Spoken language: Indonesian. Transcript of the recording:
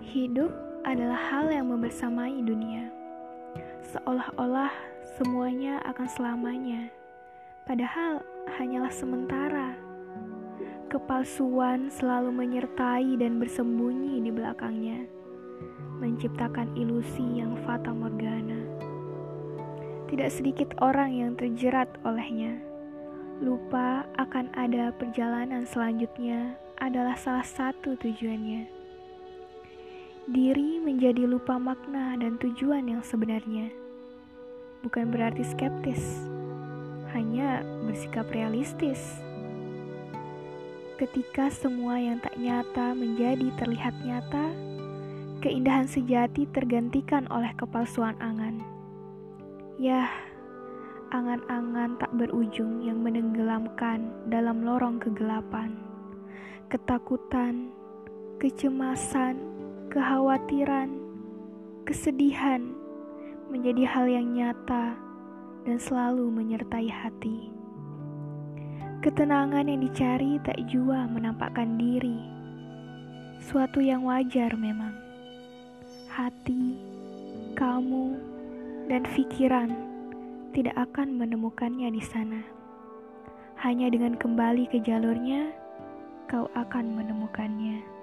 Hidup adalah hal yang membersamai dunia. Seolah-olah semuanya akan selamanya, padahal hanyalah sementara. Kepalsuan selalu menyertai dan bersembunyi di belakangnya, menciptakan ilusi yang fata morgana. Tidak sedikit orang yang terjerat olehnya. Lupa akan ada perjalanan selanjutnya adalah salah satu tujuannya diri menjadi lupa makna dan tujuan yang sebenarnya. Bukan berarti skeptis, hanya bersikap realistis. Ketika semua yang tak nyata menjadi terlihat nyata, keindahan sejati tergantikan oleh kepalsuan angan. Yah, angan-angan tak berujung yang menenggelamkan dalam lorong kegelapan, ketakutan, kecemasan, kekhawatiran, kesedihan menjadi hal yang nyata dan selalu menyertai hati. Ketenangan yang dicari tak jua menampakkan diri, suatu yang wajar memang. Hati, kamu, dan pikiran tidak akan menemukannya di sana. Hanya dengan kembali ke jalurnya, kau akan menemukannya.